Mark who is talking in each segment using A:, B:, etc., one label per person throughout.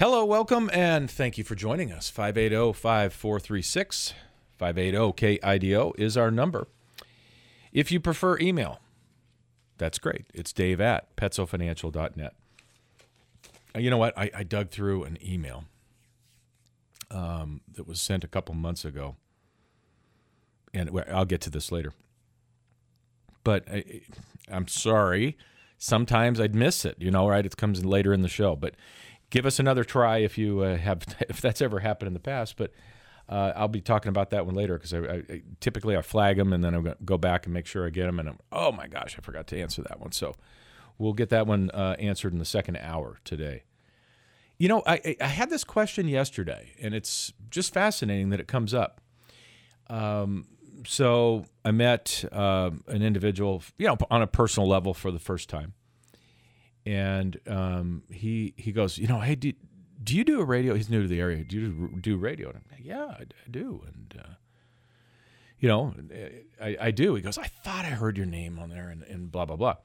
A: Hello, welcome, and thank you for joining us. 580 5436 580 KIDO is our number. If you prefer email, that's great. It's dave at petsofinancial.net. Uh, You know what? I, I dug through an email um, that was sent a couple months ago, and I'll get to this later. But I, I'm sorry. Sometimes I'd miss it, you know, right? It comes later in the show. But give us another try if you uh, have, if that's ever happened in the past. But uh, I'll be talking about that one later because I, I, typically I flag them and then I go back and make sure I get them. And I'm, oh my gosh, I forgot to answer that one. So we'll get that one uh, answered in the second hour today. You know, I, I- I had this question yesterday, and it's just fascinating that it comes up. Um, so I met uh, an individual, you know, on a personal level for the first time, and um, he he goes, you know, hey, do, do you do a radio? He's new to the area. Do you do radio? And I'm like, yeah, I, I do, and uh, you know, I, I do. He goes, I thought I heard your name on there, and, and blah blah blah.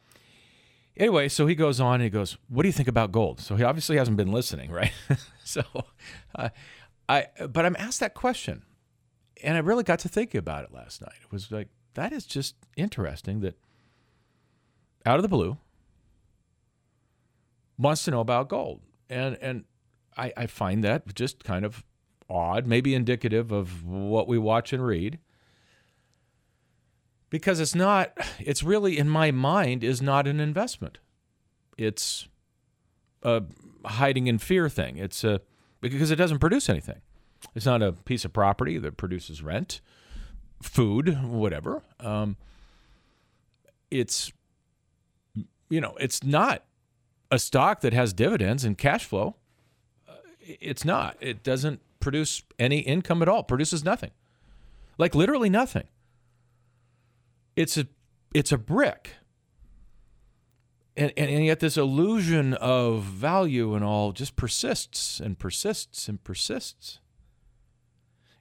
A: Anyway, so he goes on and he goes, "What do you think about gold?" So he obviously hasn't been listening, right? so, uh, I but I'm asked that question, and I really got to thinking about it last night. It was like that is just interesting that out of the blue wants to know about gold, and and I, I find that just kind of odd, maybe indicative of what we watch and read. Because it's not it's really in my mind is not an investment. It's a hiding in fear thing. It's a because it doesn't produce anything. It's not a piece of property that produces rent food whatever. Um, it's you know it's not a stock that has dividends and cash flow Uh, it's not. It doesn't produce any income at all. It produces nothing. Like literally nothing. It's a it's a brick. And, and and yet this illusion of value and all just persists and persists and persists.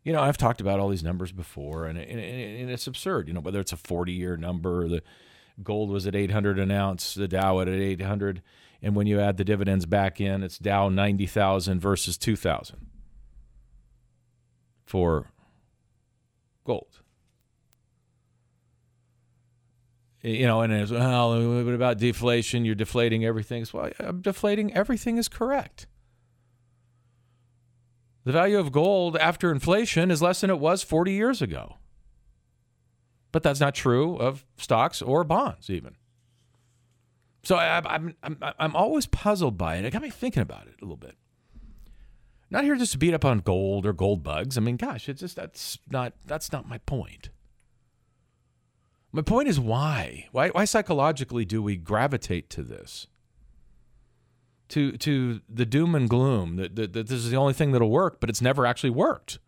A: You know i've talked about all these numbers before and, and, and it's absurd you know whether it's a 40 year number the gold was at 800 an ounce the dow at 800 and when you add the dividends back in it's dow 90000 versus 2000 for gold you know, and it's well, what about deflation? You're deflating everything. Well, I'm deflating everything is correct. The value of gold after inflation is less than it was 40 years ago. But that's not true of stocks or bonds, even. So I, I'm, I'm, I'm always puzzled by it. It got me thinking about it a little bit. Not here just to beat up on gold or gold bugs. I mean, gosh, it's just that's not that's not my point. My point is why? Why why psychologically do we gravitate to this? To to the doom and gloom that, that, that this is the only thing that'll work, but it's never actually worked.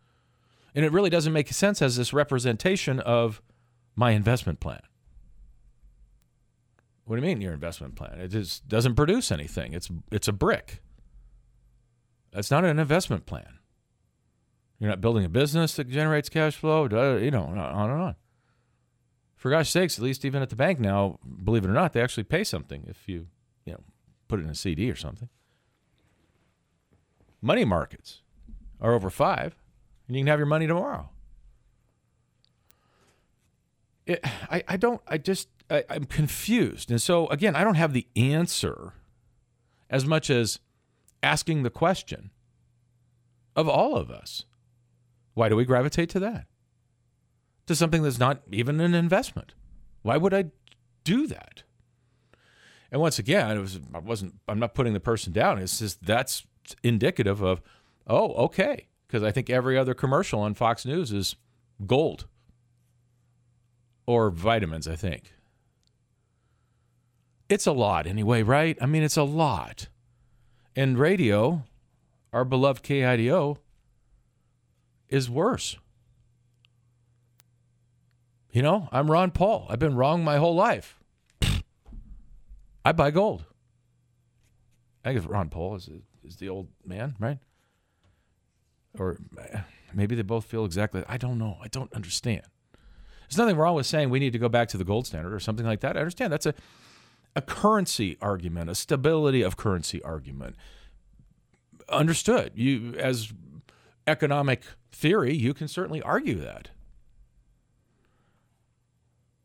A: And it really doesn't make sense as this representation of my investment plan. What do you mean your investment plan? It just doesn't produce anything. It's it's a brick. That's not an investment plan. You're not building a business that generates cash flow, you know, on and on for gosh sakes, at least even at the bank now, believe it or not, they actually pay something if you, you know, put it in a CD or something. Money markets are over five, and you can have your money tomorrow. It, I, I don't, I just, I, I'm confused. And so, again, I don't have the answer as much as asking the question of all of us. Why do we gravitate to that? to something that's not even an investment. Why would I do that? And once again, it was I wasn't I'm not putting the person down. It's just that's indicative of oh, okay, because I think every other commercial on Fox News is gold or vitamins, I think. It's a lot anyway, right? I mean, it's a lot. And radio, our beloved KIDO is worse. You know, I'm Ron Paul. I've been wrong my whole life. I buy gold. I guess Ron Paul is, is the old man, right? Or eh, maybe they both feel exactly. I don't know. I don't understand. There's nothing wrong with saying we need to go back to the gold standard or something like that. I understand that's a a currency argument, a stability of currency argument. understood. You, as economic theory, you can certainly argue that.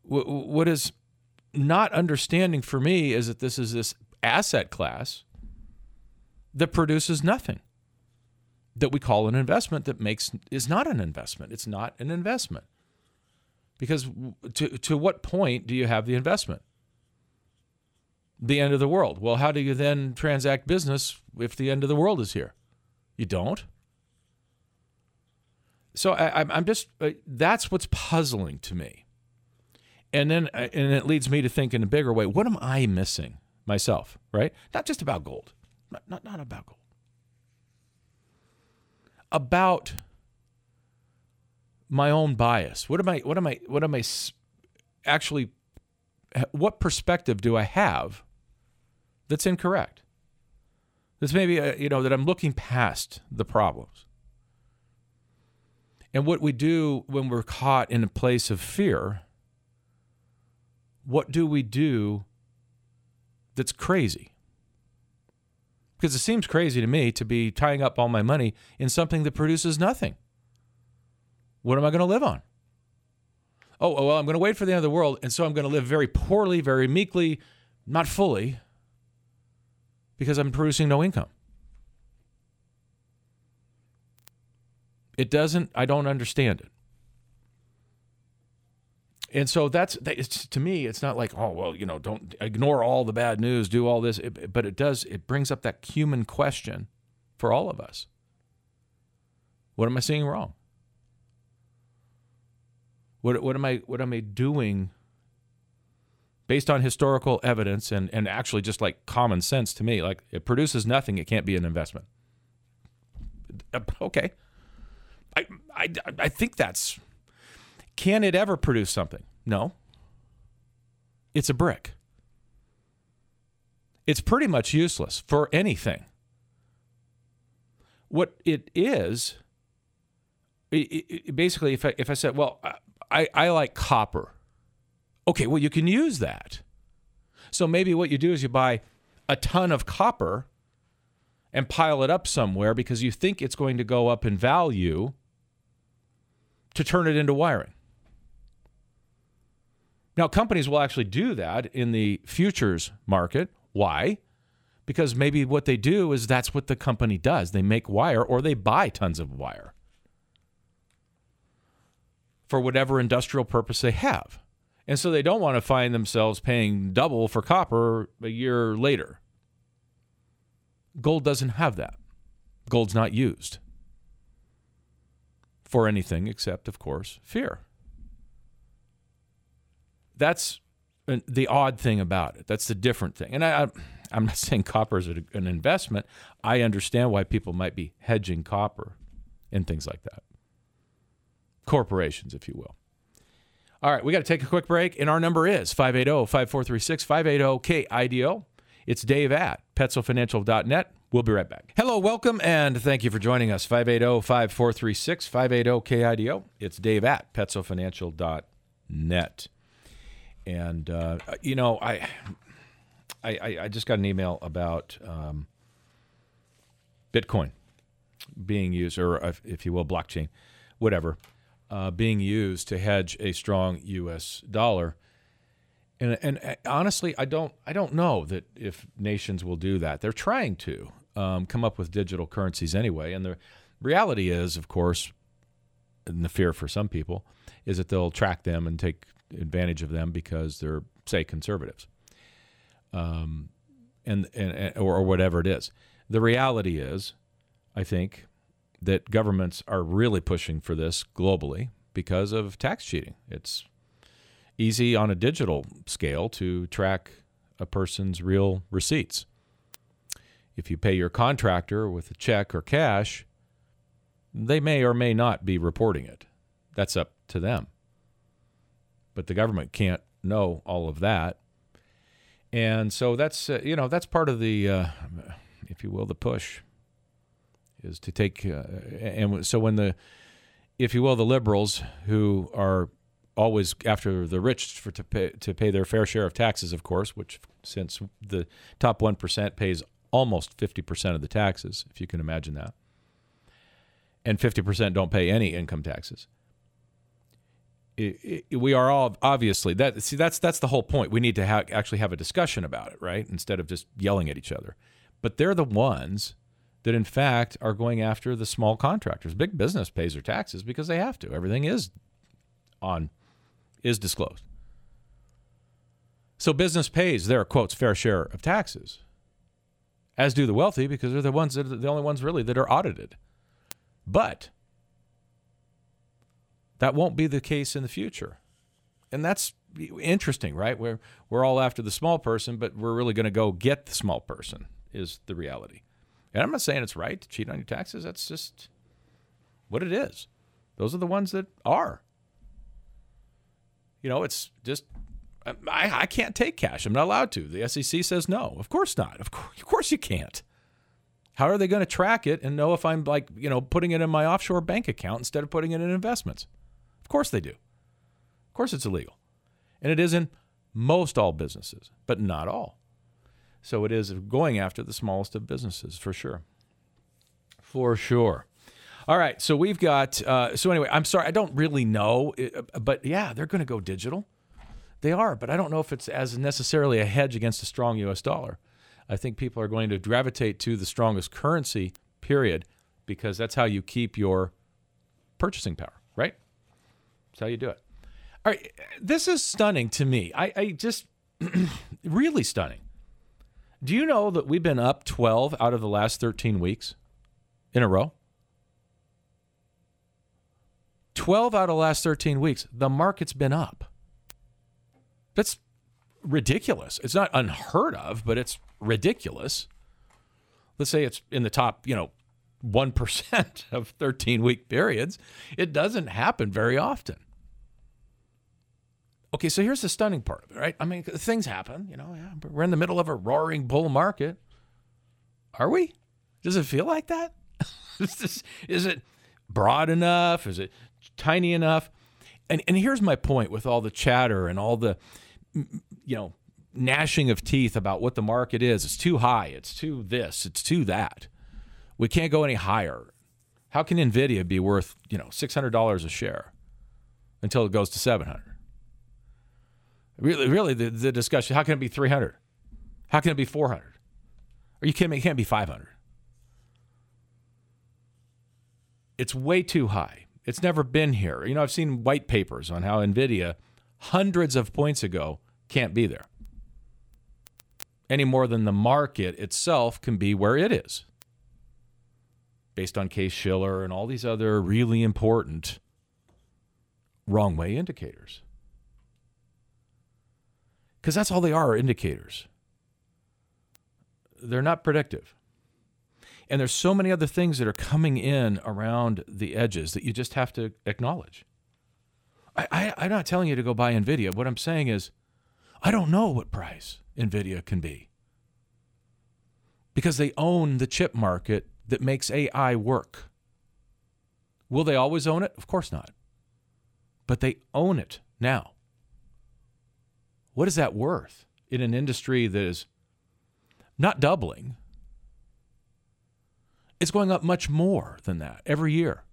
A: What is not understanding for me is that this is this asset class that produces nothing that we call an investment that makes is not an investment. It's not an investment. Because to to what point do you have the investment? The end of the world. Well, how do you then transact business if the end of the world is here? You don't. So I, am just uh, that's what's puzzling to me, and then uh, and it leads me to think in a bigger way. What am I missing myself? Right? Not just about gold. Not not, not about gold about my own bias. What am I? What am I? What am I actually? What perspective do I have that's incorrect? That's maybe uh, you know that I'm looking past the problems. And what we do when we're caught in a place of fear, what do we do that's crazy? Because it seems crazy to me to be tying up all my money in something that produces nothing. What am I going to live on? Oh, oh, well, I'm going to wait for the end of the world, and so I'm going to live very poorly, very meekly, not fully, because I'm producing no income. It doesn't, I don't understand it. And so that's it's, to me it's not like oh well you know don't ignore all the bad news do all this. It, but it does it brings up that human question for all of us. What am i seeing wrong? What, what am i what am i doing based on historical evidence and and actually just like common sense to me like it produces nothing it can't be an investment uh, okay i i, I think that's can it ever produce something? No. It's a brick. It's pretty much useless for anything. What it is, it, it, basically, if I, if I said, well, I, I like copper, okay, well, you can use that. So maybe what you do is you buy a ton of copper and pile it up somewhere because you think it's going to go up in value to turn it into wiring. Now, companies will actually do that in the futures market. Why? Because maybe what they do is that's what the company does. They make wire or they buy tons of wire for whatever industrial purpose they have. And so they don't want to find themselves paying double for copper a year later. Gold doesn't have that. Gold's not used for anything except, of course, fear that's the odd thing about it. That's the different thing. And I, I'm not saying copper is an investment. I understand why people might be hedging copper and things like that. Corporations, if you will. All right, we got to take a quick break, and our number is 580 5436 580 KIDO. It's Dave at petzlfinancial.net. We'll be right back. Hello, welcome, and thank you for joining us. 580 5436 580 KIDO. It's Dave at petzlfinancial.net. And uh, you know, I, I I just got an email about um, Bitcoin being used, or if you will, blockchain, whatever, uh, being used to hedge a strong U.S. dollar. And, and uh, honestly, I don't I don't know that if nations will do that. They're trying to um, come up with digital currencies anyway, and the reality is, of course, and the fear for some people is that they'll track them and take advantage of them because they're say conservatives, um, and, and or, or whatever it is. The reality is, I think that governments are really pushing for this globally because of tax cheating. It's easy on a digital scale to track a person's real receipts. If you pay your contractor with a check or cash, they may or may not be reporting it. That's up to them but the government can't know all of that. And so that's uh, you know that's part of the, uh, if you will, the push is to take uh, and so when the, if you will, the liberals who are always after the rich for to pay to pay their fair share of taxes, of course, which since the top one percent pays almost 50% of the taxes, if you can imagine that. And 50% don't pay any income taxes. It, it, we are all obviously that see that's that's the whole point. We need to ha- actually have a discussion about it, right? Instead of just yelling at each other. But they're the ones that in fact are going after the small contractors. Big business pays their taxes because they have to. Everything is on is disclosed. So business pays their quotes fair share of taxes, as do the wealthy because they're the ones that are the only ones really that are audited. But that won't be the case in the future. And that's interesting, right? We're we're all after the small person, but we're really going to go get the small person is the reality. And I'm not saying it's right to cheat on your taxes. That's just what it is. Those are the ones that are. You know, it's just um, I, I can't take cash. I'm not allowed to. The SEC says no. Of course not. Of course, of course you can't. How are they going to track it and know if I'm like, you know, putting it in my offshore bank account instead of putting it in investments? Of course they do. Of course it's illegal. And it is in most all businesses, but not all. So it is going after the smallest of businesses for sure. For sure. All right. So we've got, uh, so anyway, I'm sorry, I don't really know, uh, but yeah, they're going to go digital. They are, but I don't know if it's as necessarily a hedge against a strong US dollar. I think people are going to gravitate to the strongest currency, period, because that's how you keep your purchasing power, right? That's how you do it. All right. This is stunning to me. I, I just, really stunning. Do you know that we've been up 12 out of the last 13 weeks in a row? 12 out of the last 13 weeks, the market's been up. That's ridiculous. It's not unheard of, but it's ridiculous. Let's say it's in the top, you know, 1% of 13 week periods. It doesn't happen very often. Okay, so here's the stunning part of it, right? I mean, things happen, you know, yeah, we're in the middle of a roaring bull market. Are we? Does it feel like that? is, this, is it broad enough? Is it tiny enough? And and here's my point with all the chatter and all the you know, gnashing of teeth about what the market is. It's too high, it's too this, it's too that. We can't go any higher. How can Nvidia be worth, you know, $600 a share until it goes to 700? Really, really, the, the discussion: how can it be 300? How can it be 400? Are you kidding me? It can't be 500. It's way too high. It's never been here. You know, I've seen white papers on how Nvidia, hundreds of points ago, can't be there any more than the market itself can be where it is, based on Case Shiller and all these other really important wrong way indicators because that's all they are indicators. They're not predictive. And there's so many other things that are coming in around the edges that you just have to acknowledge. I, I, I'm not telling you to go buy NVIDIA. What I'm saying is, I don't know what price NVIDIA can be because they own the chip market that makes AI work. Will they always own it? Of course not. But they own it now. What is that worth in an industry that is not doubling? It's going up much more than that every year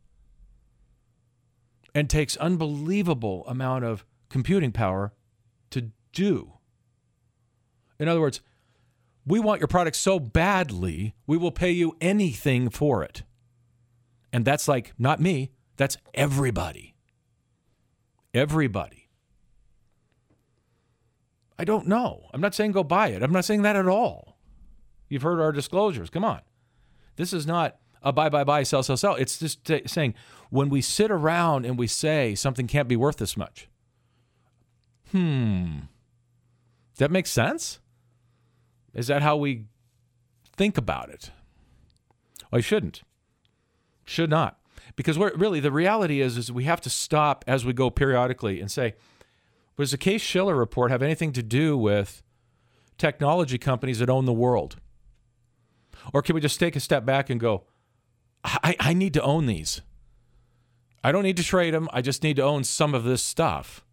A: and takes unbelievable amount of computing power to do. In other words, we want your product so badly, we will pay you anything for it. And that's like not me, that's everybody. Everybody. I don't know. I'm not saying go buy it. I'm not saying that at all. You've heard our disclosures. Come on. This is not a buy, buy, buy, sell, sell, sell. It's just t- saying when we sit around and we say something can't be worth this much. Hmm. Does that make sense? Is that how we think about it? I shouldn't. Should not. Because really the reality is is we have to stop as we go periodically and say, does the Case Shiller report have anything to do with technology companies that own the world? Or can we just take a step back and go, I, I need to own these. I don't need to trade them. I just need to own some of this stuff.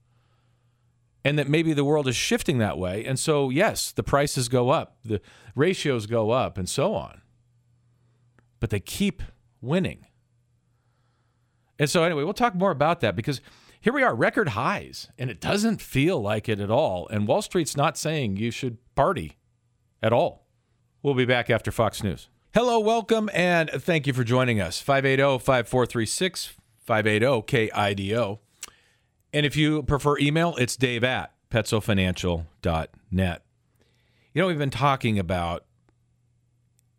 A: and that maybe the world is shifting that way. And so, yes, the prices go up, the ratios go up, and so on. But they keep winning. And so, anyway, we'll talk more about that because here we are, record highs, and it doesn't feel like it at all. And Wall Street's not saying you should party at all. We'll be back after Fox News. Hello, welcome, and thank you for joining us. 580 5436 580 KIDO. And if you prefer email, it's dave at petzofinancial.net. You know, we've been talking about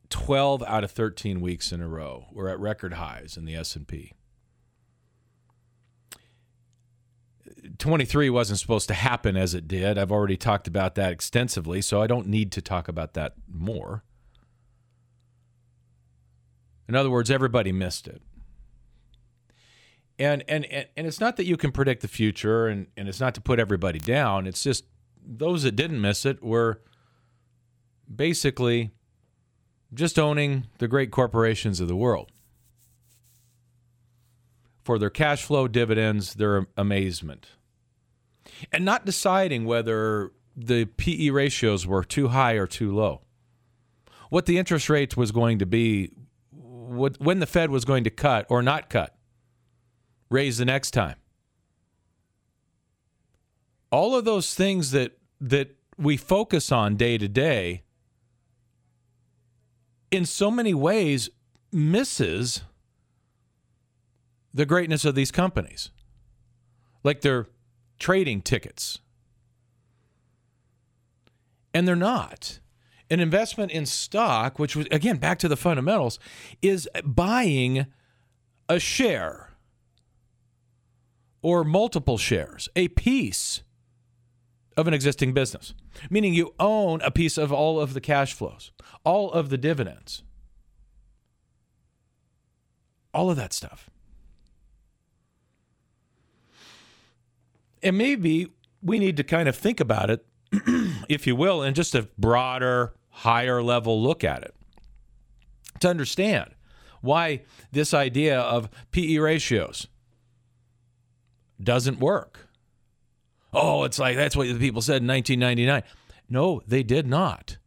A: 12 out of 13 weeks in a row. We're at record highs in the S&P. 23 wasn't supposed to happen as it did. I've already talked about that extensively, so I don't need to talk about that more. In other words, everybody missed it. And, and, and, it's not that you can predict the future, and, and it's not to put everybody down. It's just those that didn't miss it were basically just owning the great corporations of the world for their cash flow dividends, their amazement, and not deciding whether the PE ratios were too high or too low, what the interest rate was going to be, what, when the Fed was going to cut or not cut, raise the next time. All of those things that that we focus on day to day in so many ways misses the greatness of these companies. Like they're trading tickets. And they're not. An investment in stock, which was, again, back to the fundamentals, is buying a share or multiple shares, a piece of an existing business, meaning you own a piece of all of the cash flows, all of the dividends, all of that stuff. And maybe we need to kind of think about it, if you will, in just a broader, higher level look at it to understand why this idea of PE ratios doesn't work. Oh, it's like that's what the people said in 1999. No, they did not.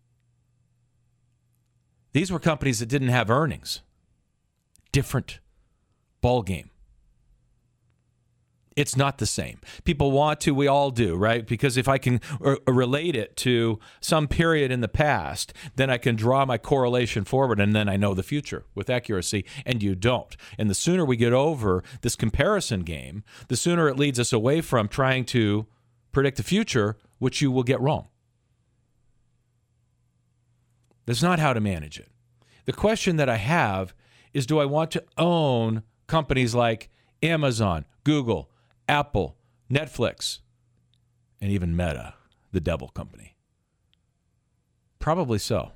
A: These were companies that didn't have earnings. Different ball game it's not the same. People want to, we all do, right? Because if I can r- relate it to some period in the past, then I can draw my correlation forward and then I know the future with accuracy, and you don't. And the sooner we get over this comparison game, the sooner it leads us away from trying to predict the future, which you will get wrong. That's not how to manage it. The question that I have is do I want to own companies like Amazon, Google, Apple, Netflix, and even Meta, the devil company? Probably so.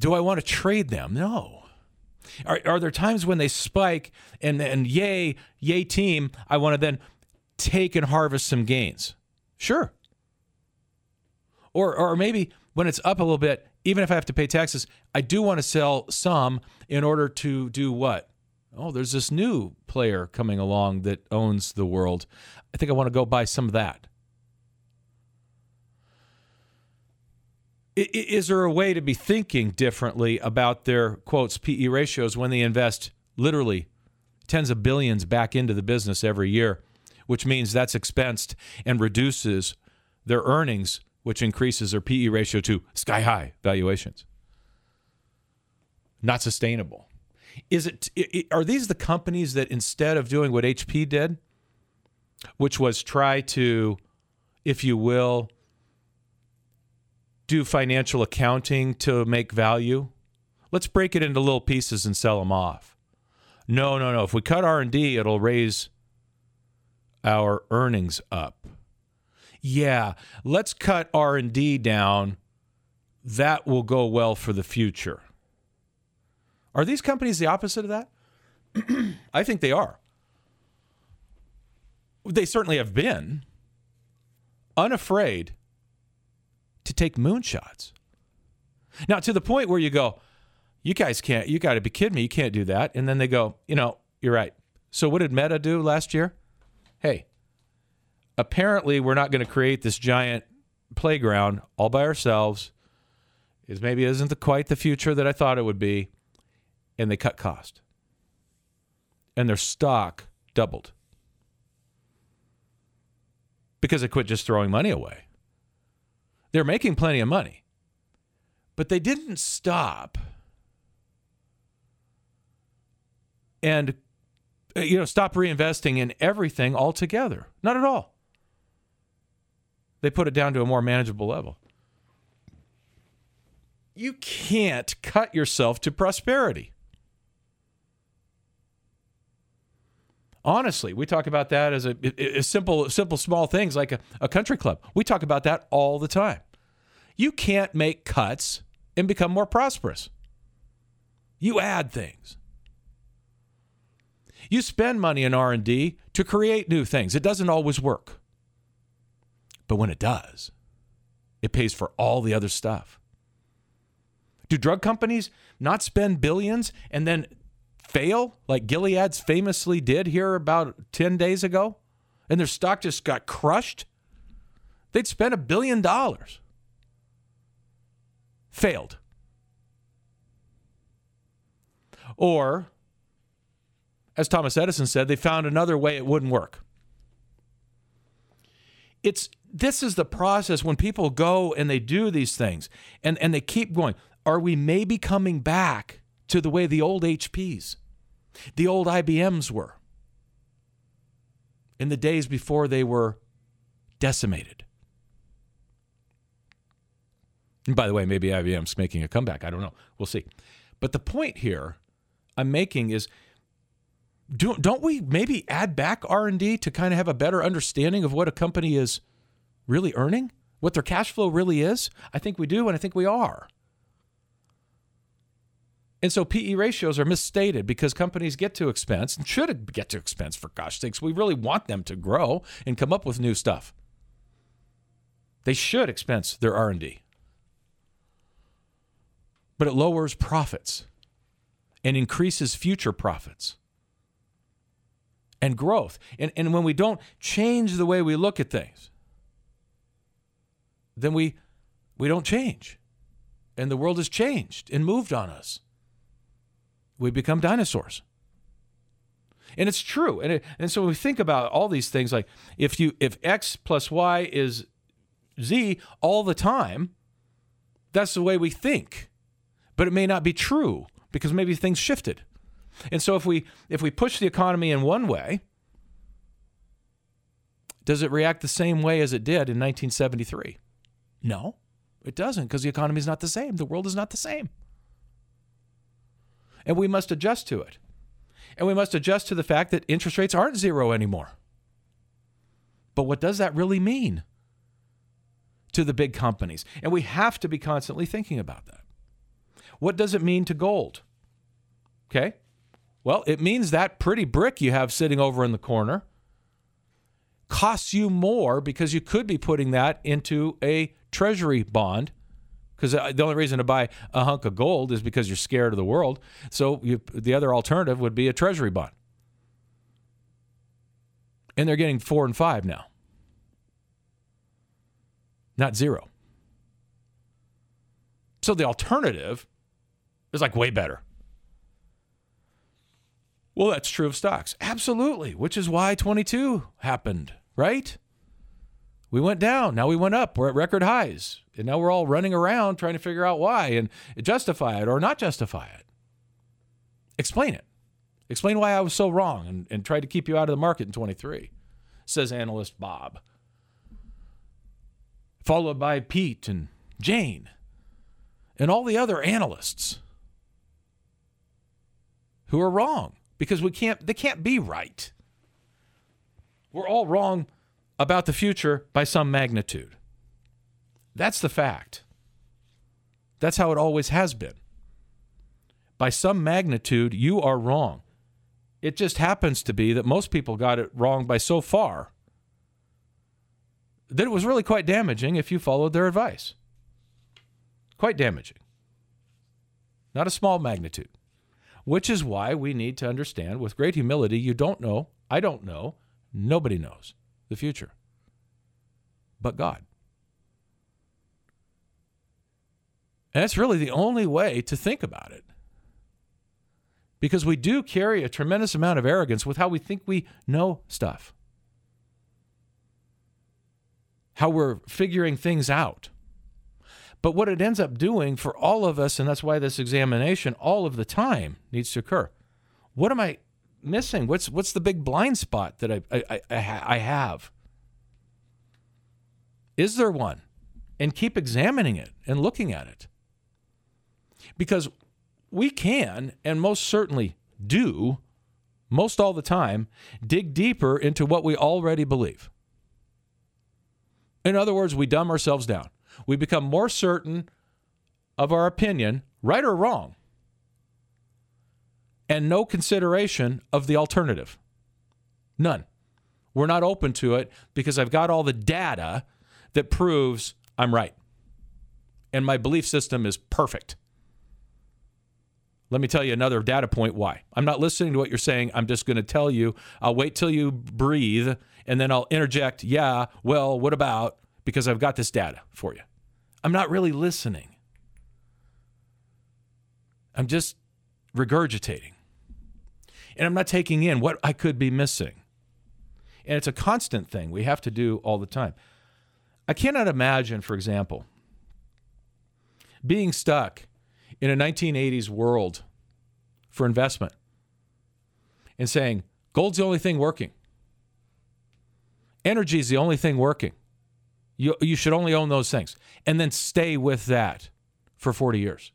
A: Do I want to trade them? No. Are, are there times when they spike and, and yay, yay team, I want to then take and harvest some gains? Sure. Or, or maybe when it's up a little bit, even if I have to pay taxes, I do want to sell some in order to do what? Oh, there's this new player coming along that owns the world. I think I want to go buy some of that. Is there a way to be thinking differently about their quotes PE ratios when they invest literally tens of billions back into the business every year, which means that's expensed and reduces their earnings, which increases their PE ratio to sky high valuations? Not sustainable. Is it, are these the companies that instead of doing what HP did, which was try to, if you will, do financial accounting to make value? Let's break it into little pieces and sell them off. No, no, no. If we cut R&D, it'll raise our earnings up. Yeah, let's cut R&D down. That will go well for the future. Are these companies the opposite of that? I think they are. They certainly have been unafraid to take moonshots. Now, to the point where you go, you guys can't, you got to be kidding me. You can't do that. And then they go, you know, you're right. So what did Meta do last year? Hey, apparently we're not going to create this giant playground all by ourselves. Is maybe isn't the, quite the future that I thought it would be, and they cut cost, and their stock doubled because they quit just throwing money away. They're making plenty of money, but they didn't stop and uh, you know stop reinvesting in everything altogether. Not at all. They put it down to a more manageable level. You can't cut yourself to prosperity. Honestly, we talk about that as a, a simple, simple, small things like a, a country club. We talk about that all the time. You can't make cuts and become more prosperous. You add things. You spend money in R&D to create new things. It doesn't always work. But when it does, it pays for all the other stuff. Do drug companies not spend billions and then fail like Gilead's famously did here about 10 days ago? And their stock just got crushed? They'd spent a billion dollars. Failed. Or, as Thomas Edison said, they found another way it wouldn't work. It's this is the process when people go and they do these things and, and they keep going. Are we maybe coming back to the way the old HPs, the old IBMs were in the days before they were decimated? And by the way, maybe IBM's making a comeback. I don't know. We'll see. But the point here I'm making is do, don't we maybe add back R&D to kind of have a better understanding of what a company is – really earning, what their cash flow really is? I think we do, and I think we are. And so PE ratios are misstated because companies get to expense and should get to expense for gosh sakes. We really want them to grow and come up with new stuff. They should expense their R&D. But it lowers profits and increases future profits and growth. And, and when we don't change the way we look at things, then we we don't change. And the world has changed and moved on us. We become dinosaurs. And it's true. And it, and so when we think about all these things like if you if x plus y is z all the time, that's the way we think. But it may not be true because maybe things shifted. And so if we if we push the economy in one way, does it react the same way as it did in 1973? No, it doesn't because the economy is not the same. The world is not the same. And we must adjust to it. And we must adjust to the fact that interest rates aren't zero anymore. But what does that really mean to the big companies? And we have to be constantly thinking about that. What does it mean to gold? Okay. Well, it means that pretty brick you have sitting over in the corner costs you more because you could be putting that into a treasury bond because the only reason to buy a hunk of gold is because you're scared of the world. So you, the other alternative would be a treasury bond. And they're getting four and five now, not zero. So the alternative is like way better. Well, that's true of stocks. Absolutely, which is why 22 happened, right? We went down. Now we went up. We're at record highs. And now we're all running around trying to figure out why and justify it or not justify it. Explain it. Explain why I was so wrong and, and tried to keep you out of the market in 23, says analyst Bob. Followed by Pete and Jane and all the other analysts who are wrong because we can't they can't be right. We're all wrong about the future by some magnitude. That's the fact. That's how it always has been. By some magnitude, you are wrong. It just happens to be that most people got it wrong by so far that it was really quite damaging if you followed their advice. Quite damaging. Not a small magnitude. Which is why we need to understand with great humility you don't know, I don't know, nobody knows the future. but God. And that's really the only way to think about it. Because we do carry a tremendous amount of arrogance with how we think we know stuff, how we're figuring things out. But what it ends up doing for all of us, and that's why this examination all of the time needs to occur. What am I missing? What's what's the big blind spot that I I, I, I have? Is there one? And keep examining it and looking at it. Because we can, and most certainly do, most all the time, dig deeper into what we already believe. In other words, we dumb ourselves down. We become more certain of our opinion, right or wrong, and no consideration of the alternative. None. We're not open to it because I've got all the data that proves I'm right. And my belief system is perfect. Let me tell you another data point why. I'm not listening to what you're saying. I'm just going to tell you. I'll wait till you breathe and then I'll interject, yeah, well, what about? Because I've got this data for you. I'm not really listening. I'm just regurgitating. And I'm not taking in what I could be missing. And it's a constant thing we have to do all the time. I cannot imagine, for example, being stuck in a 1980s world for investment and saying gold's the only thing working, energy is the only thing working. You, you should only own those things and then stay with that for 40 years.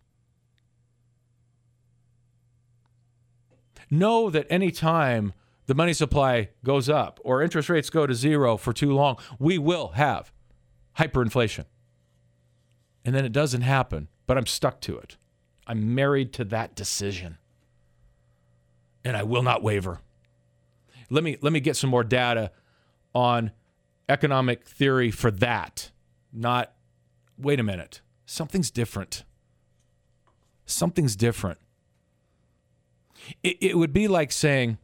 A: Know that any time the money supply goes up or interest rates go to zero for too long, we will have hyperinflation. And then it doesn't happen, but I'm stuck to it. I'm married to that decision. And I will not waver. Let me let me get some more data on economic theory for that. Not wait a minute. Something's different. Something's different. It, it would be like saying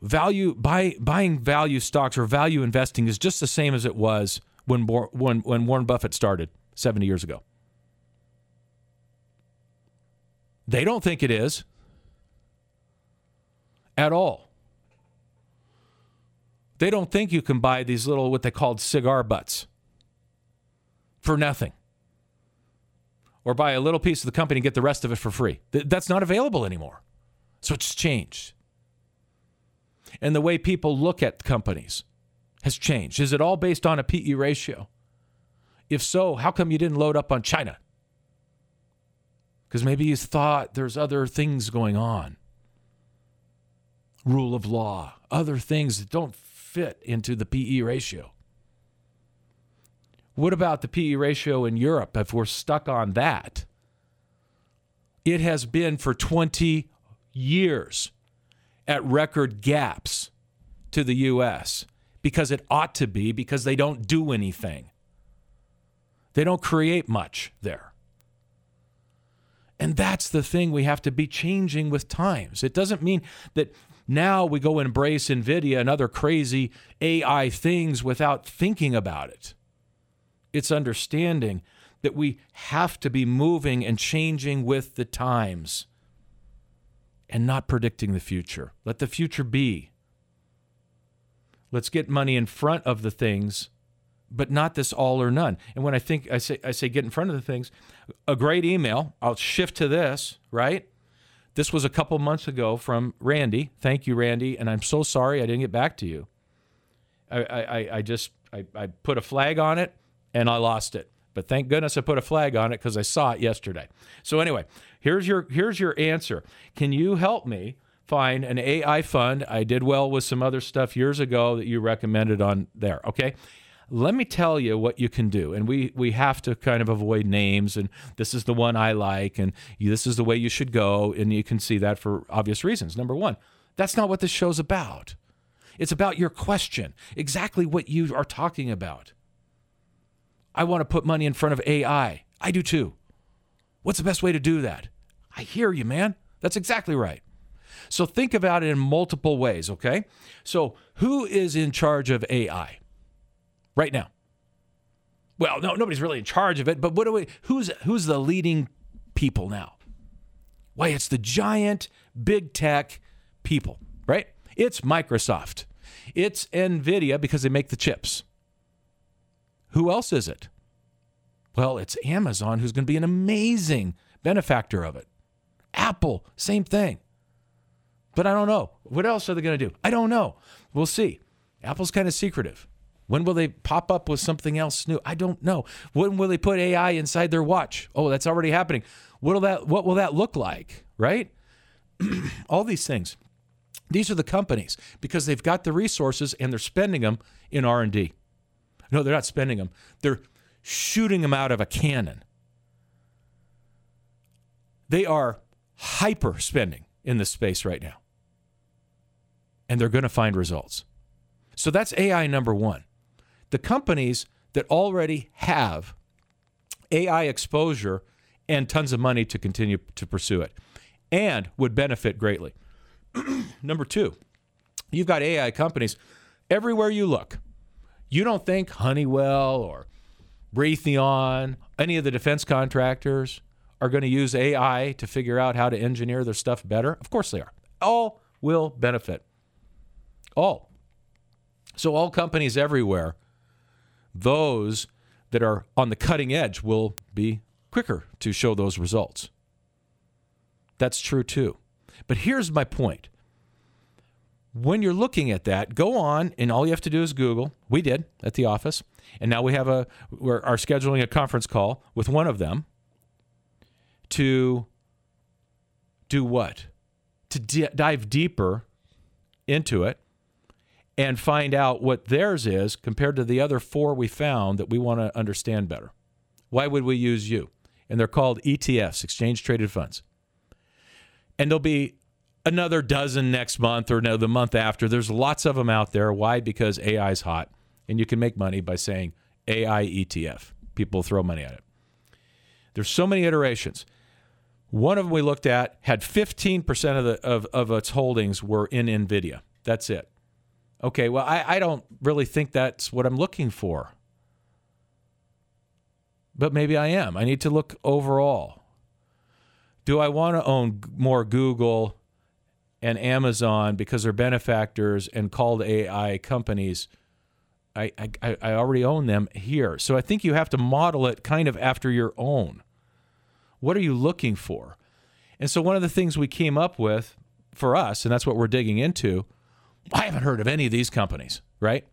A: value buy, buying value stocks or value investing is just the same as it was when when when Warren Buffett started 70 years ago. They don't think it is at all. They don't think you can buy these little, what they called cigar butts for nothing. Or buy a little piece of the company and get the rest of it for free. That's not available anymore. So it's changed. And the way people look at companies has changed. Is it all based on a PE ratio? If so, how come you didn't load up on China? because maybe you thought there's other things going on. Rule of law, other things that don't fit into the PE ratio. What about the PE ratio in Europe if we're stuck on that? It has been for 20 years at record gaps to the US because it ought to be because they don't do anything. They don't create much there. And that's the thing we have to be changing with times. It doesn't mean that now we go embrace NVIDIA and other crazy AI things without thinking about it. It's understanding that we have to be moving and changing with the times and not predicting the future. Let the future be. Let's get money in front of the things but not this all or none. And when I think I say I say get in front of the things, a great email. I'll shift to this, right? This was a couple months ago from Randy. Thank you, Randy. And I'm so sorry I didn't get back to you. I, I, I just I, I put a flag on it and I lost it. But thank goodness I put a flag on it because I saw it yesterday. So anyway, here's your here's your answer. Can you help me find an AI fund? I did well with some other stuff years ago that you recommended on there. Okay let me tell you what you can do. And we, we have to kind of avoid names, and this is the one I like, and this is the way you should go. And you can see that for obvious reasons. Number one, that's not what this show's about. It's about your question, exactly what you are talking about. I want to put money in front of AI. I do too. What's the best way to do that? I hear you, man. That's exactly right. So think about it in multiple ways, okay? So, who is in charge of AI? right now. Well, no, nobody's really in charge of it, but what do we who's who's the leading people now? Why, it's the giant big tech people, right? It's Microsoft. It's Nvidia because they make the chips. Who else is it? Well, it's Amazon who's going to be an amazing benefactor of it. Apple, same thing. But I don't know. What else are they going to do? I don't know. We'll see. Apple's kind of secretive. When will they pop up with something else new? I don't know. When will they put AI inside their watch? Oh, that's already happening. What'll that what will that look like, right? All these things. These are the companies because they've got the resources and they're spending them in R&D. No, they're not spending them. They're shooting them out of a cannon. They are hyper spending in this space right now. And they're going to find results. So that's AI number one. The companies that already have AI exposure and tons of money to continue to pursue it and would benefit greatly. number two, you've got AI companies everywhere you look. You don't think Honeywell or Raytheon, any of the defense contractors are going to use AI to figure out how to engineer their stuff better? Of course they are. All will benefit. All. So, all companies everywhere, those that are on the cutting edge will be quicker to show those results. That's true too. But here's my point. When you're looking at that, go on and all you have to do is Google. We did at the office. And now we have a we are are scheduling a conference call with one of them to do what? To d- dive deeper into it and find out what theirs is compared to the other four we found that we want to understand better. Why would we use you? And they're called ETFs, exchange traded funds. And there'll be another dozen next month or no, the month after. There's lots of them out there. Why? Because AI is hot and you can make money by saying AI ETF. People throw money at it. There's so many iterations. One of them we looked at had 15% of, the, of, of its holdings were in NVIDIA. That's it. Okay, well, I, I don't really think that's what I'm looking for. But maybe I am. I need to look overall. Do I want to own more Google and Amazon because they're benefactors and called AI companies? I, I, I already own them here. So I think you have to model it kind of after your own. What are you looking for? And so one of the things we came up with for us, and that's what we're digging into, I haven't heard of any of these companies, right?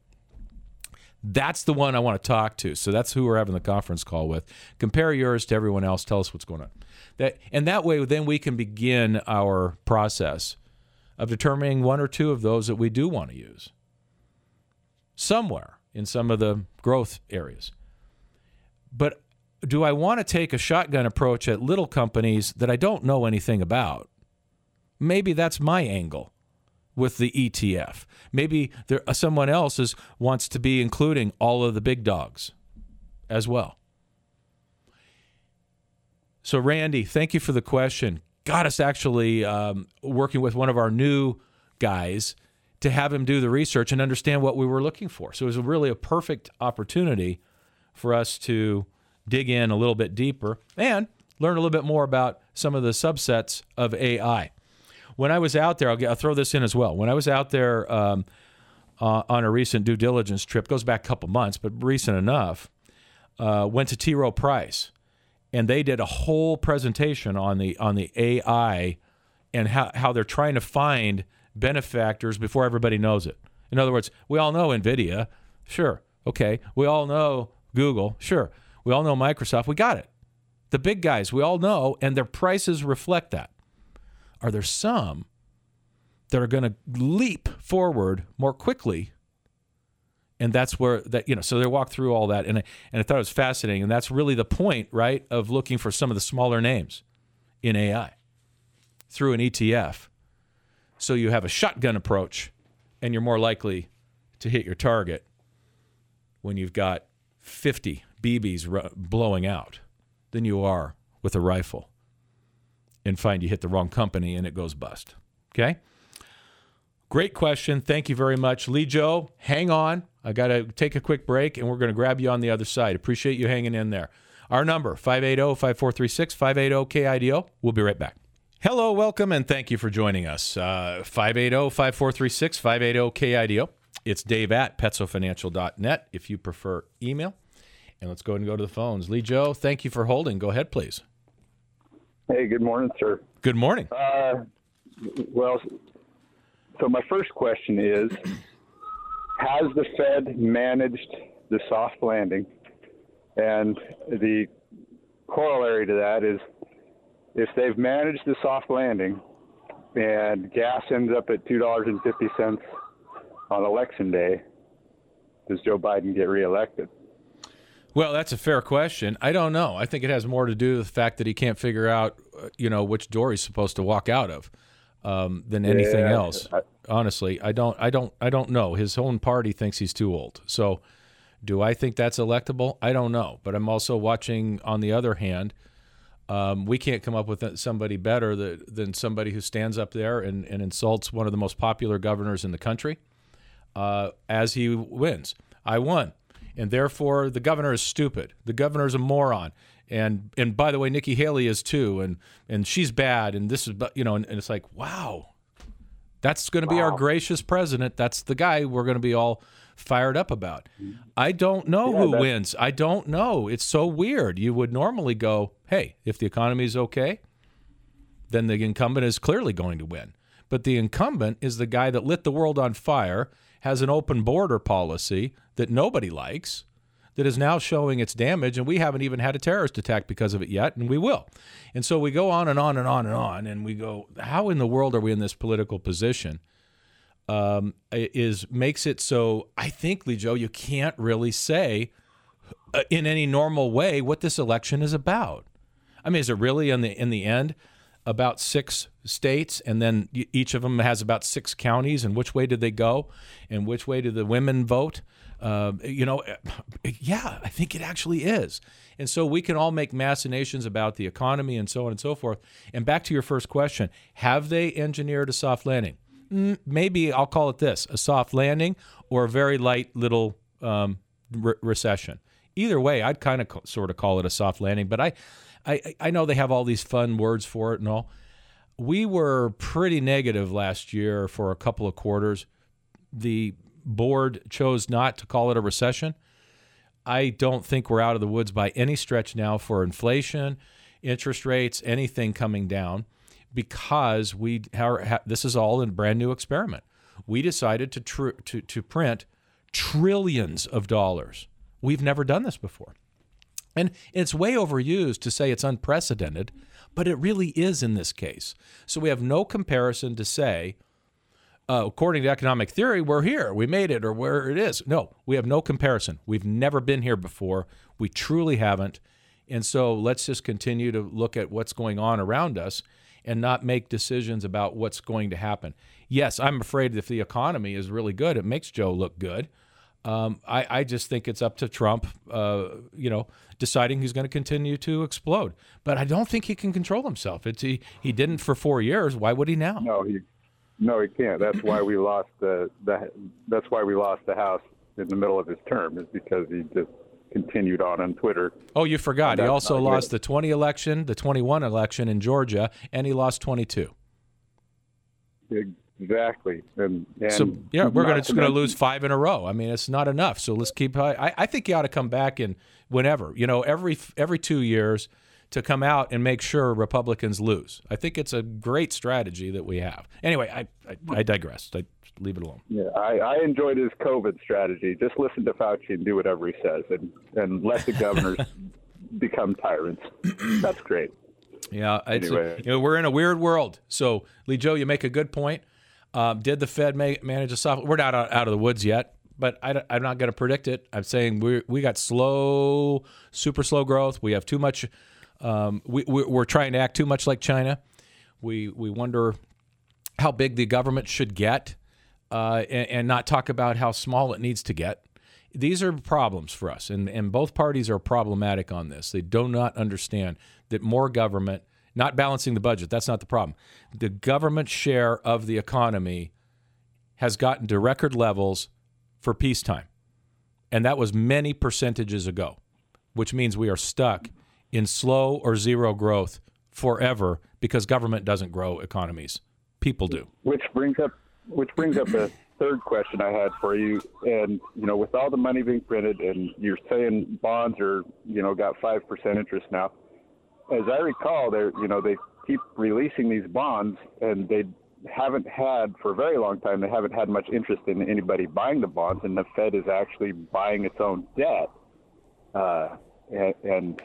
A: That's the one I want to talk to. So that's who we're having the conference call with. Compare yours to everyone else. Tell us what's going on. That and that way, then we can begin our process of determining one or two of those that we do want to use somewhere in some of the growth areas. But do I want to take a shotgun approach at little companies that I don't know anything about? Maybe that's my angle with the ETF. Maybe there uh, someone else is wants to be including all of the big dogs as well. So Randy, thank you for the question. Got us actually um, working with one of our new guys to have him do the research and understand what we were looking for. So it was really a perfect opportunity for us to dig in a little bit deeper and learn a little bit more about some of the subsets of AI when I was out there, I'll, get, I'll throw this in as well. When I was out there um, uh, on a recent due diligence trip, goes back a couple months, but recent enough, uh, went to T. Rowe Price, and they did a whole presentation on the on the AI and how, how they're trying to find benefactors before everybody knows it. In other words, we all know NVIDIA, sure, okay. We all know Google, sure. We all know Microsoft, we got it. The big guys, we all know, and their prices reflect that are there some that are going to leap forward more quickly? And that's where that you know. So they walk through all that, and I, and I thought it was fascinating. And that's really the point, right, of looking for some of the smaller names in AI through an ETF. So you have a shotgun approach, and you're more likely to hit your target when you've got 50 BBs blowing out than you are with a rifle and find you hit the wrong company and it goes bust. Okay? Great question. Thank you very much. Lee Joe, hang on. I got to take a quick break and we're going to grab you on the other side. Appreciate you hanging in there. Our number, 580 5436 580 KIDO. We'll be right back. Hello, welcome, and thank you for joining us. 580 5436 580 KIDO. It's Dave at petsofinancial.net if you prefer email. And let's go ahead and go to the phones. Lee Joe, thank you for holding. Go ahead, please.
B: Hey, good morning, sir.
A: Good morning.
B: Uh, well, so my first question is Has the Fed managed the soft landing? And the corollary to that is if they've managed the soft landing and gas ends up at $2.50 on election day, does Joe Biden get reelected?
A: Well, that's a fair question. I don't know. I think it has more to do with the fact that he can't figure out, uh, you know, which door he's supposed to walk out of um, than anything
B: Yeah,
A: else.
B: I-
A: Honestly, I don't, I don't, I don't know. His own party thinks he's too old. So, do I think that's electable? I don't know. But I'm also watching. On the other hand, um, we can't come up with somebody better that, than somebody who stands up there and, and insults one of the most popular governors in the country uh, as he wins. I won, and therefore the governor is stupid. The governor is a moron, and and by the way, Nikki Haley is too, and and she's bad, and this is you know, and, and it's like wow, that's going to be our gracious president. That's the guy we're going to be all fired up about. I don't know
B: Yeah,
A: who
B: that's-
A: wins. I don't know. It's so weird. You would normally go, hey, if the economy is okay, then the incumbent is clearly going to win. But the incumbent is the guy that lit the world on fire, has an open border policy that nobody likes, that is now showing its damage, and we haven't even had a terrorist attack because of it yet, and we will. And so we go on and on and on and on, and we go, how in the world are we in this political position? Um, is makes it so I think, Lee Joe, you can't really say uh, in any normal way what this election is about. I mean, is it really in the in the end about six states, and then each of them has about six counties, and which way did they go, and which way did the women vote? Uh, you know, yeah, I think it actually is. And so we can all make machinations about the economy and so on and so forth. And back to your first question: Have they engineered a soft landing? Mm, maybe I'll call it this: a soft landing or a very light little um, re- recession. Either way, I'd kind of co- sort of call it a soft landing. But I, I, I know they have all these fun words for it and all. We were pretty negative last year for a couple of quarters. The board chose not to call it a recession. I don't think we're out of the woods by any stretch now for inflation, interest rates, anything coming down, because we this is all a brand new experiment. We decided to tr- to to print trillions of dollars. We've never done this before. And it's way overused to say it's unprecedented, but it really is in this case. So we have no comparison to say, uh, according to economic theory, we're here, we made it, or where it is. No, we have no comparison. We've never been here before. We truly haven't. And so let's just continue to look at what's going on around us and not make decisions about what's going to happen. Yes, I'm afraid if the economy is really good, it makes Joe look good. Um, I, I just think it's up to Trump, uh, you know, deciding he's going to continue to explode. But I don't think he can control himself. It's he, he didn't for four years. Why would he now?
B: No, he, no, he can't. That's why we lost the, the that's why we lost the House in the middle of his term is because he just continued on on Twitter.
A: Oh, you forgot. He also lost
B: good.
A: the 20 election, the 21 election in Georgia, and he lost 22.
B: Exactly, and, and
A: So yeah, we're gonna just going to lose five in a row. I mean, it's not enough. So let's keep. I, I think you ought to come back and whenever you know every every two years to come out and make sure Republicans lose. I think it's a great strategy that we have. Anyway, I I, I digress. I leave it alone.
B: Yeah, I, I enjoyed his COVID strategy. Just listen to Fauci and do whatever he says, and and let the governors become tyrants. That's great.
A: Yeah, it's
B: Anyway.
A: you know, we're in a weird world. So, Lee Joe, you make a good point. Um, did the Fed ma- manage a soft? We're not out, out of the woods yet, but I, am not going to predict it. I'm saying we we got slow, super slow growth. We have too much. Um, we, we we're trying to act too much like China. We we wonder how big the government should get, uh, and, and not talk about how small it needs to get. These are problems for us, and, and both parties are problematic on this. They do not understand that more government, not balancing the budget, that's not the problem. The government share of the economy has gotten to record levels for peacetime. And that was many percentages ago, which means we are stuck in slow or zero growth forever because government doesn't grow economies. People do.
B: Which brings up which brings up the third question I had for you. And you know, with all the money being printed, and you're saying bonds are you know got five percent interest now. As I recall, they're you know they keep releasing these bonds, and they haven't had for a very long time. They haven't had much interest in anybody buying the bonds, and the Fed is actually buying its own debt. Uh, and, and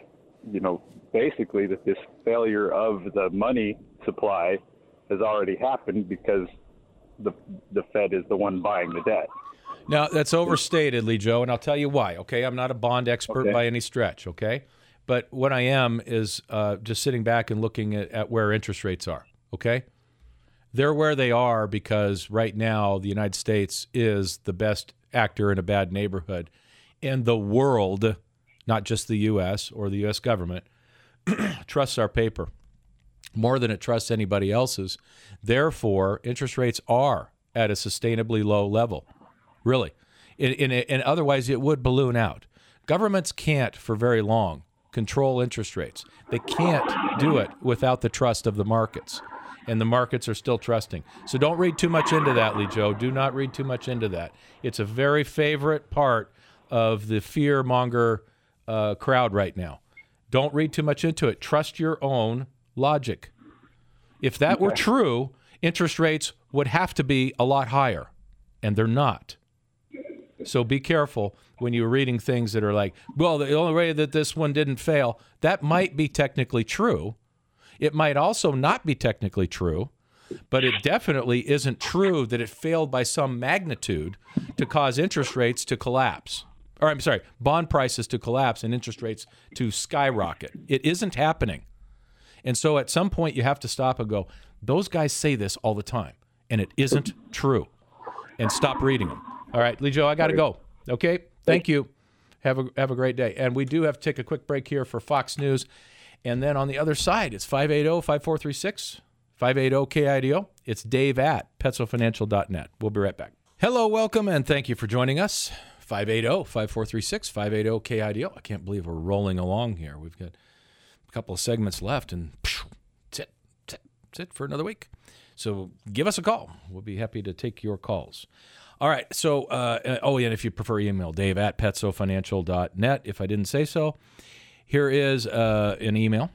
B: you know, basically, that this failure of the money supply has already happened because the the Fed is the one buying the debt.
A: Now that's overstated, Lee Joe, and I'll tell you why. Okay, I'm not a bond expert
B: Okay.
A: by any stretch. Okay, but what I am is uh, just sitting back and looking at, at where interest rates are. Okay, they're where they are because right now the United States is the best actor in a bad neighborhood, and the world, not just the U.S. or the U.S. government, trusts our paper more than it trusts anybody else's. Therefore, interest rates are at a sustainably low level. Really. And, otherwise, it would balloon out. Governments can't, for very long, control interest rates. They can't do it without the trust of the markets. And the markets are still trusting. So don't read too much into that, Lee Joe. Do not read too much into that. It's a very favorite part of the fear monger uh, crowd right now. Don't read too much into it. Trust your own logic. If that were true, interest rates would have to be a lot higher, and they're not. So be careful when you're reading things that are like, well, the only way that this one didn't fail, that might be technically true. It might also not be technically true, but it definitely isn't true that it failed by some magnitude to cause interest rates to collapse. Or I'm sorry, bond prices to collapse and interest rates to skyrocket. It isn't happening. And so at some point you have to stop and go, those guys say this all the time, and it isn't true. And stop reading them. All right, Lee Joe, I got to go. Okay, thank you. Have a have a great day. And we do have to take a quick break here for Fox News. And then on the other side, it's 580-5436, 580-KIDO. It's Dave at PetsoFinancial.net. We'll be right back. Hello, welcome, and thank you for joining us. Oh, 580-5436, 580-KIDO. I can't believe we're rolling along here. We've got a couple of segments left, and phew, that's it. That's it. For another week. So give us a call. We'll be happy to take your calls. All right. So, uh, oh, and if you prefer email, dave at petsofinancial.net. If I didn't say so, here is uh, an email.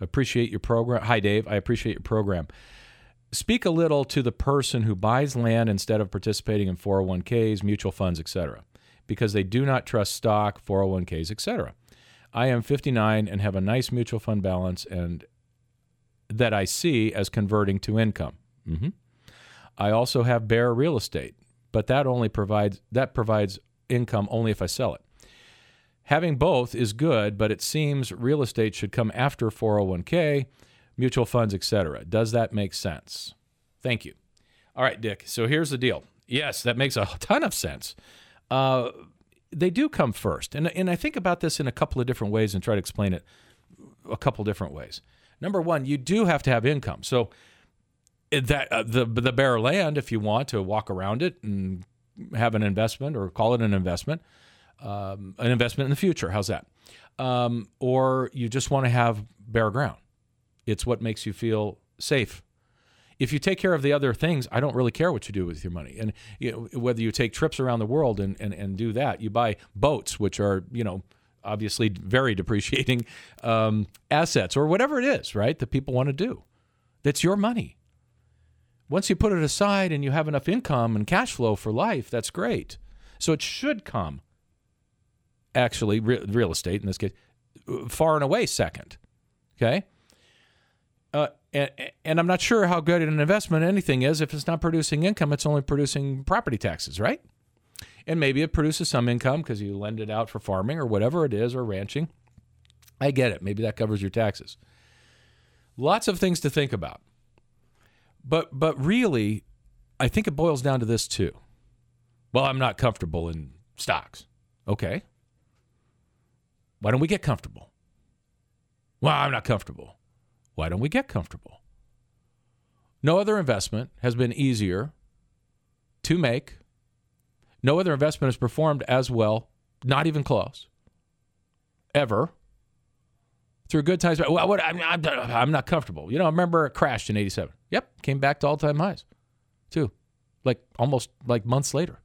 A: Appreciate your program. Hi, Dave. I appreciate your program. Speak a little to the person who buys land instead of participating in 401ks, mutual funds, etc., because they do not trust stock, 401ks, etc. I am 59 and have a nice mutual fund balance and that I see as converting to income. hmm I also have bare real estate, but that only provides that provides income only if I sell it. Having both is good, but it seems real estate should come after 401k, mutual funds, etc. Does that make sense? Thank you. All right, Dick. So here's the deal. Yes, that makes a ton of sense. Uh, they do come first, and and I think about this in a couple of different ways and try to explain it a couple different ways. Number one, you do have to have income. So that uh, the the bare land, if you want to walk around it and have an investment or call it an investment, um, an investment in the future. How's that? Um, or you just want to have bare ground. It's what makes you feel safe. If you take care of the other things, I don't really care what you do with your money. And you know, whether you take trips around the world and, and, and do that, you buy boats, which are, you know, obviously very depreciating um, assets or whatever it is, right, that people want to do. That's your money. Once you put it aside and you have enough income and cash flow for life, that's great. So it should come, actually, re- real estate in this case, far and away second. Okay? Uh, and, and I'm not sure how good an investment anything is. If it's not producing income, it's only producing property taxes, right? And maybe it produces some income because you lend it out for farming or whatever it is or ranching. I get it. Maybe that covers your taxes. Lots of things to think about. But but really, I think it boils down to this too. Well, I'm not comfortable in stocks. Okay. Why don't we get comfortable? Well, I'm not comfortable. Why don't we get comfortable? No other investment has been easier to make. No other investment has performed as well, not even close, ever. Through good times, well, what, I'm, I'm, I'm not comfortable. You know, I remember it crashed in 87. Yep, came back to all time highs, too, like almost like months later.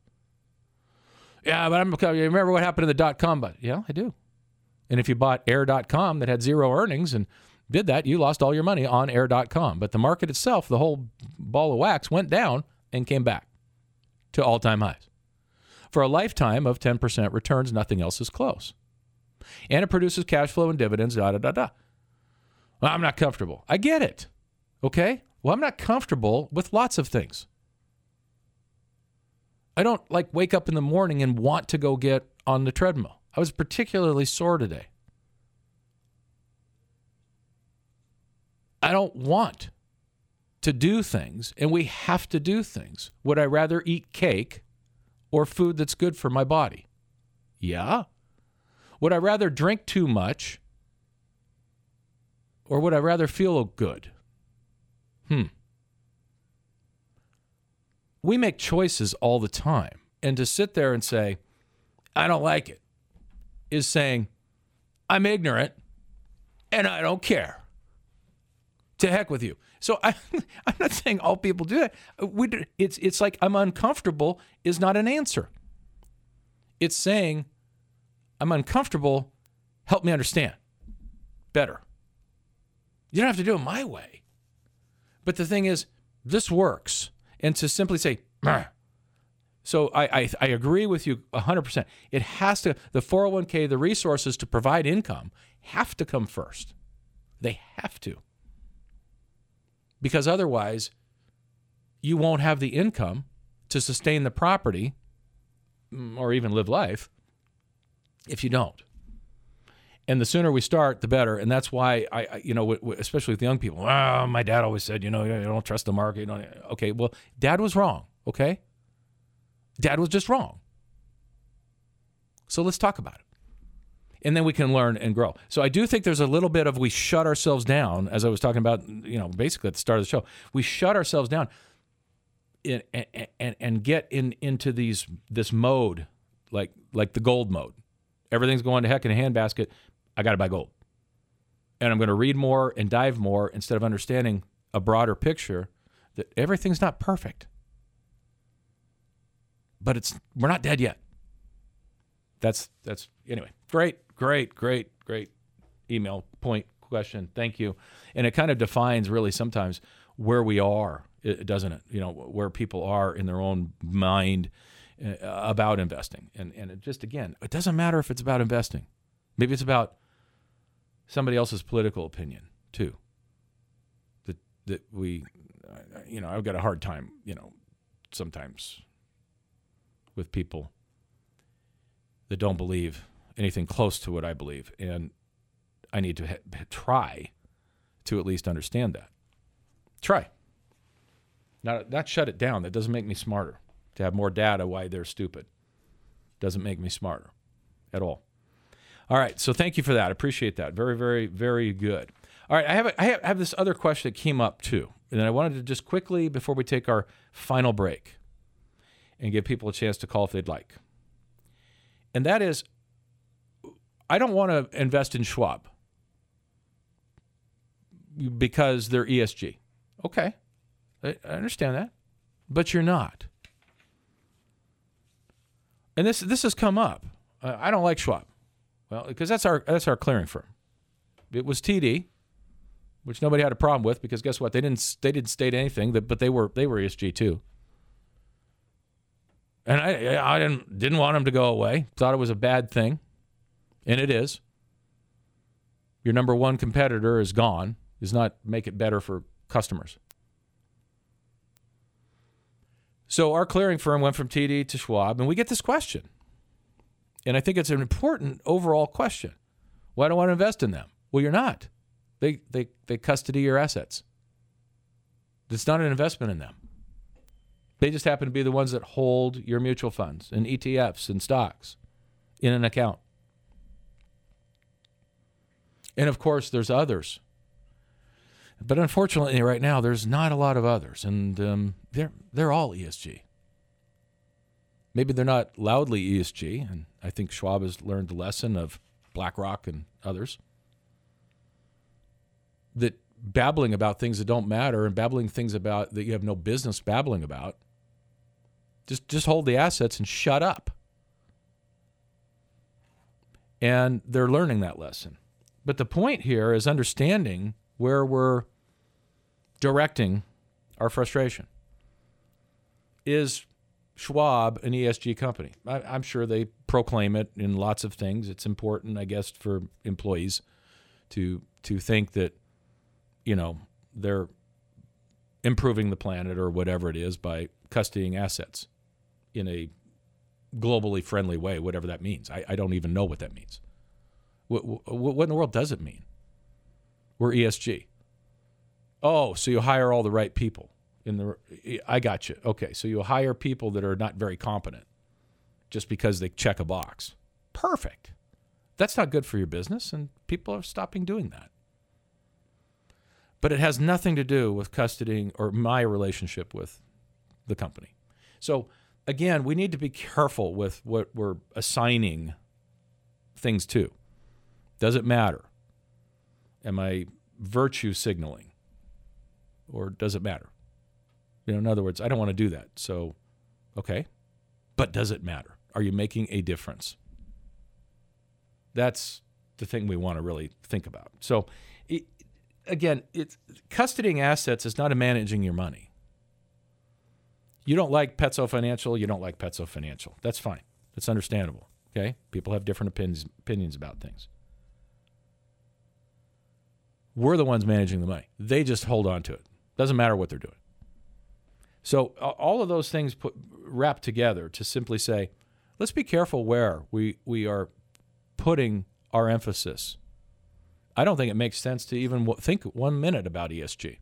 A: Yeah, but I'm, you remember what happened to the dot com? But yeah, I do. And if you bought air.com that had zero earnings and did that, you lost all your money on air.com. But the market itself, the whole ball of wax, went down and came back to all time highs. For a lifetime of 10% returns, nothing else is close. And it produces cash flow and dividends, da da da da. Well, I'm not comfortable. I get it. Okay? Well, I'm not comfortable with lots of things. I don't like wake up in the morning and want to go get on the treadmill. I was particularly sore today. I don't want to do things, and we have to do things. Would I rather eat cake or food that's good for my body? Yeah. Would I rather drink too much or would I rather feel good? Hmm. We make choices all the time. And to sit there and say, I don't like it, is saying, I'm ignorant and I don't care. To heck with you. So I, I'm not saying all people do that. We, it's, it's like I'm uncomfortable is not an answer. It's saying I'm uncomfortable. Help me understand better. You don't have to do it my way. But the thing is, this works. And to simply say, so I, I, I agree with you 100%. It has to, the 401k, the resources to provide income have to come first. They have to. Because otherwise, you won't have the income to sustain the property mm, or even live life if you don't. And the sooner we start, the better. And that's why I, you know, especially with young people. Oh, my dad always said, you know, you don't trust the market. Okay, well, dad was wrong. Okay, dad was just wrong. So let's talk about it. And then we can learn and grow. So I do think there's a little bit of we shut ourselves down, as I was talking about, you know, basically at the start of the show. We shut ourselves down and and, and get in into these this mode, like like the gold mode everything's going to heck in a handbasket. I got to buy gold. And I'm going to read more and dive more instead of understanding a broader picture that everything's not perfect. But it's we're not dead yet. That's that's anyway. Great, great, great, great email point question. Thank you. And it kind of defines really sometimes where we are, doesn't it? You know, where people are in their own mind uh, about investing. And and it just again, it doesn't matter if it's about investing. Maybe it's about somebody else's political opinion too. That that we, you know, I've got a hard time, you know, sometimes with people that don't believe anything close to what I believe, and I need to ha- try to at least understand that. Try. Not not shut it down. That doesn't make me smarter to have more data why they're stupid. Doesn't make me smarter at all. All right, so thank you for that. I appreciate that. Very, very, very good. All right, I have, a, I have, I have this other question that came up too, and I wanted to just quickly before we take our final break, and give people a chance to call if they'd like. And that is, I don't want to invest in Schwab because they're ESG. Okay, I understand that, but you're not and this this has come up. I don't like Schwab. Well, because that's our that's our clearing firm. It was TD, which nobody had a problem with because guess what? They didn't they didn't state anything but they were they were ESG too. And I I didn't didn't want them to go away. Thought it was a bad thing, and it is. Your number one competitor is gone. Does not make it better for customers. So our clearing firm went from TD to Schwab, and we get this question. And I think it's an important overall question. Why do I want to invest in them? Well, you're not. They, they, they custody your assets. It's not an investment in them. They just happen to be the ones that hold your mutual funds and ETFs and stocks in an account. And of course, there's others but unfortunately, right now, there's not a lot of others, and um, they're they're all ESG. Maybe they're not loudly ESG, and I think Schwab has learned the lesson of BlackRock and others that babbling about things that don't matter and babbling things about that you have no business babbling about just just hold the assets and shut up. And they're learning that lesson. But the point here is understanding where we're directing our frustration. Is Schwab an ESG company? I, am sure they proclaim it in lots of things. It's important, I guess, for employees to to think that you know they're improving the planet or whatever it is by custodying assets in a globally friendly way, whatever that means. I, I don't even know what that means. What, what, in the world does it mean? We're ESG. Oh, so you hire all the right people in the. I got you. Okay, so you hire people that are not very competent, just because they check a box. Perfect. That's not good for your business, and people are stopping doing that. But it has nothing to do with custodying or my relationship with the company. So again, we need to be careful with what we're assigning things to. Does it matter? Am I virtue signaling? Or does it matter? You know, in other words, I don't want to do that. So, okay. But does it matter? Are you making a difference? That's the thing we want to really think about. So, it, again, it's custodying assets is not a managing your money. You don't like Petso Financial, you don't like Petso Financial. That's fine. That's understandable. Okay? People have different opinions opinions about things. We're the ones managing the money. They just hold on to it. Doesn't matter what they're doing. So all of those things put wrapped together to simply say, let's be careful where we we are putting our emphasis. I don't think it makes sense to even think one minute about ESG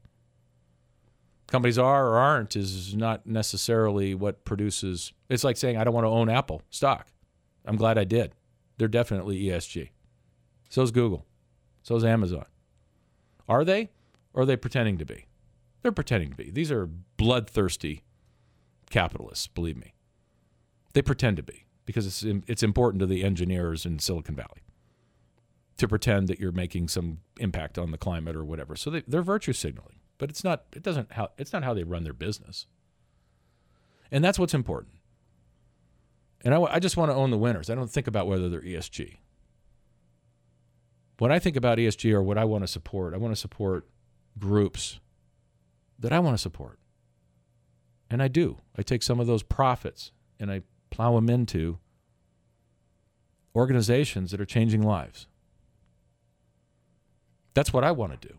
A: companies are or aren't is not necessarily what produces. It's like saying I don't want to own Apple stock. I'm glad I did. They're definitely ESG. So is Google. So is Amazon. Are they? Or are they pretending to be? They're pretending to be. These are bloodthirsty capitalists, believe me. They pretend to be because it's it's important to the engineers in Silicon Valley to pretend that you're making some impact on the climate or whatever. So they, they're virtue signaling but it's not it doesn't how it's not how they run their business and that's what's important and I, I just want to own the winners i don't think about whether they're esg when i think about esg or what i want to support i want to support groups that i want to support and i do i take some of those profits and i plow them into organizations that are changing lives that's what i want to do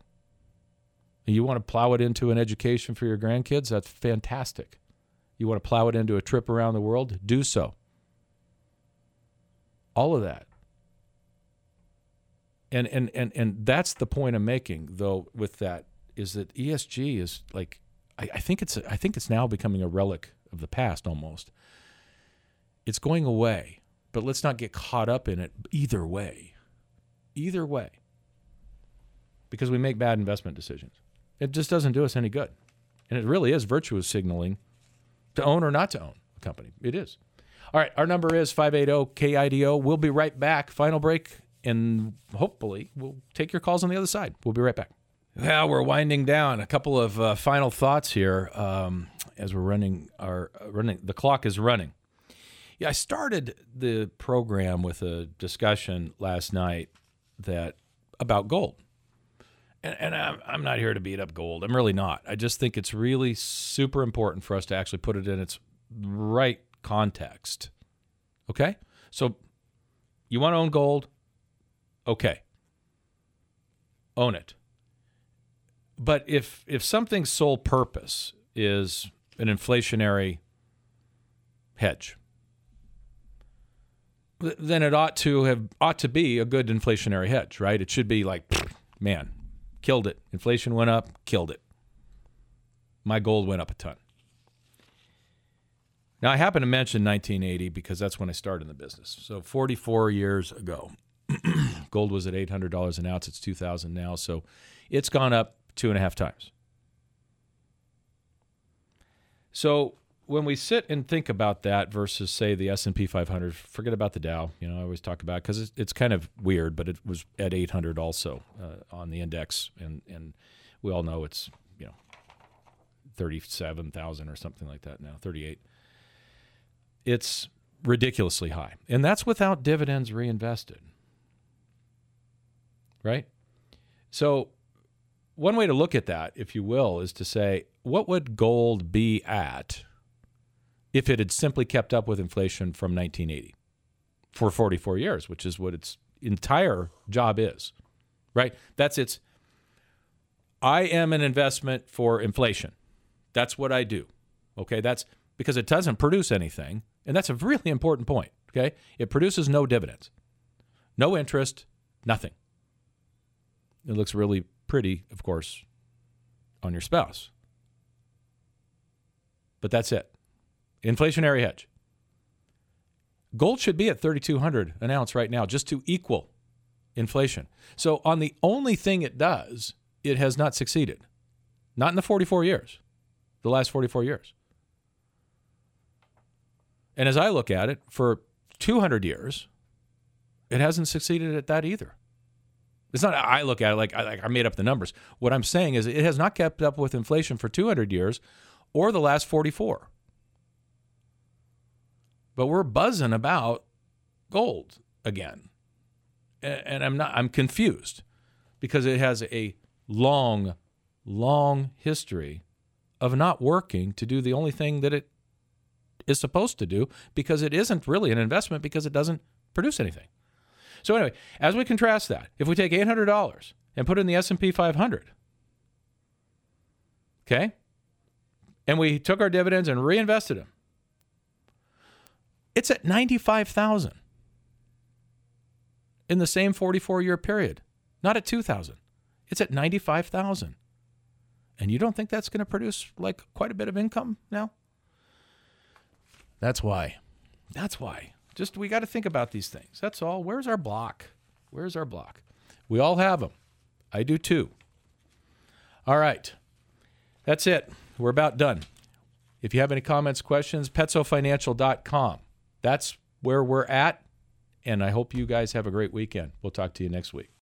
A: you want to plow it into an education for your grandkids, that's fantastic. You want to plow it into a trip around the world, do so. All of that. And and and and that's the point I'm making though with that is that ESG is like I, I think it's I think it's now becoming a relic of the past almost. It's going away, but let's not get caught up in it either way. Either way. Because we make bad investment decisions. It just doesn't do us any good. And it really is virtuous signaling to own or not to own a company. It is. All right, our number is 580 KIDO. We'll be right back. Final break, and hopefully we'll take your calls on the other side. We'll be right back. Yeah, we're winding down. A couple of uh, final thoughts here um, as we're running our uh, running. The clock is running. Yeah, I started the program with a discussion last night that about gold and, and I'm, I'm not here to beat up gold. I'm really not. I just think it's really super important for us to actually put it in its right context. Okay? So you want to own gold? Okay. Own it. But if if something's sole purpose is an inflationary hedge, then it ought to have ought to be a good inflationary hedge, right? It should be like, man, Killed it. Inflation went up, killed it. My gold went up a ton. Now, I happen to mention 1980 because that's when I started in the business. So, 44 years ago, gold was at $800 an ounce. It's 2000 now. So, it's gone up two and a half times. So, when we sit and think about that versus say the S&P 500 forget about the Dow you know I always talk about cuz it's, it's, kind of weird but it was at 800 also uh, on the index and and we all know it's you know 37,000 or something like that now 38 it's ridiculously high and that's without dividends reinvested right so one way to look at that if you will is to say what would gold be at if it had simply kept up with inflation from 1980 for 44 years, which is what its entire job is, right? That's its. I am an investment for inflation. That's what I do. Okay, that's because it doesn't produce anything, and that's a really important point. Okay, it produces no dividends, no interest, nothing. It looks really pretty, of course, on your spouse. But that's it. Inflationary hedge. Gold should be at 3200 an ounce right now just to equal inflation. So on the only thing it does, it has not succeeded. Not in the 44 years. The last 44 years. And as I look at it, for 200 years, it hasn't succeeded at that either. It's not I look at it like I, like I made up the numbers. What I'm saying is it has not kept up with inflation for 200 years or the last 44 but we're buzzing about gold again. And I'm not I'm confused because it has a long long history of not working to do the only thing that it is supposed to do because it isn't really an investment because it doesn't produce anything. So anyway, as we contrast that, if we take $800 and put it in the S&P 500, okay? And we took our dividends and reinvested them it's at 95,000 in the same 44 year period, not at 2,000. It's at 95,000. And you don't think that's going to produce like quite a bit of income now? That's why. That's why. Just we got to think about these things. That's all. Where's our block? Where's our block? We all have them. I do too. All right. That's it. We're about done. If you have any comments, questions, petsofinancial.com that's where we're at. And I hope you guys have a great weekend. We'll talk to you next week.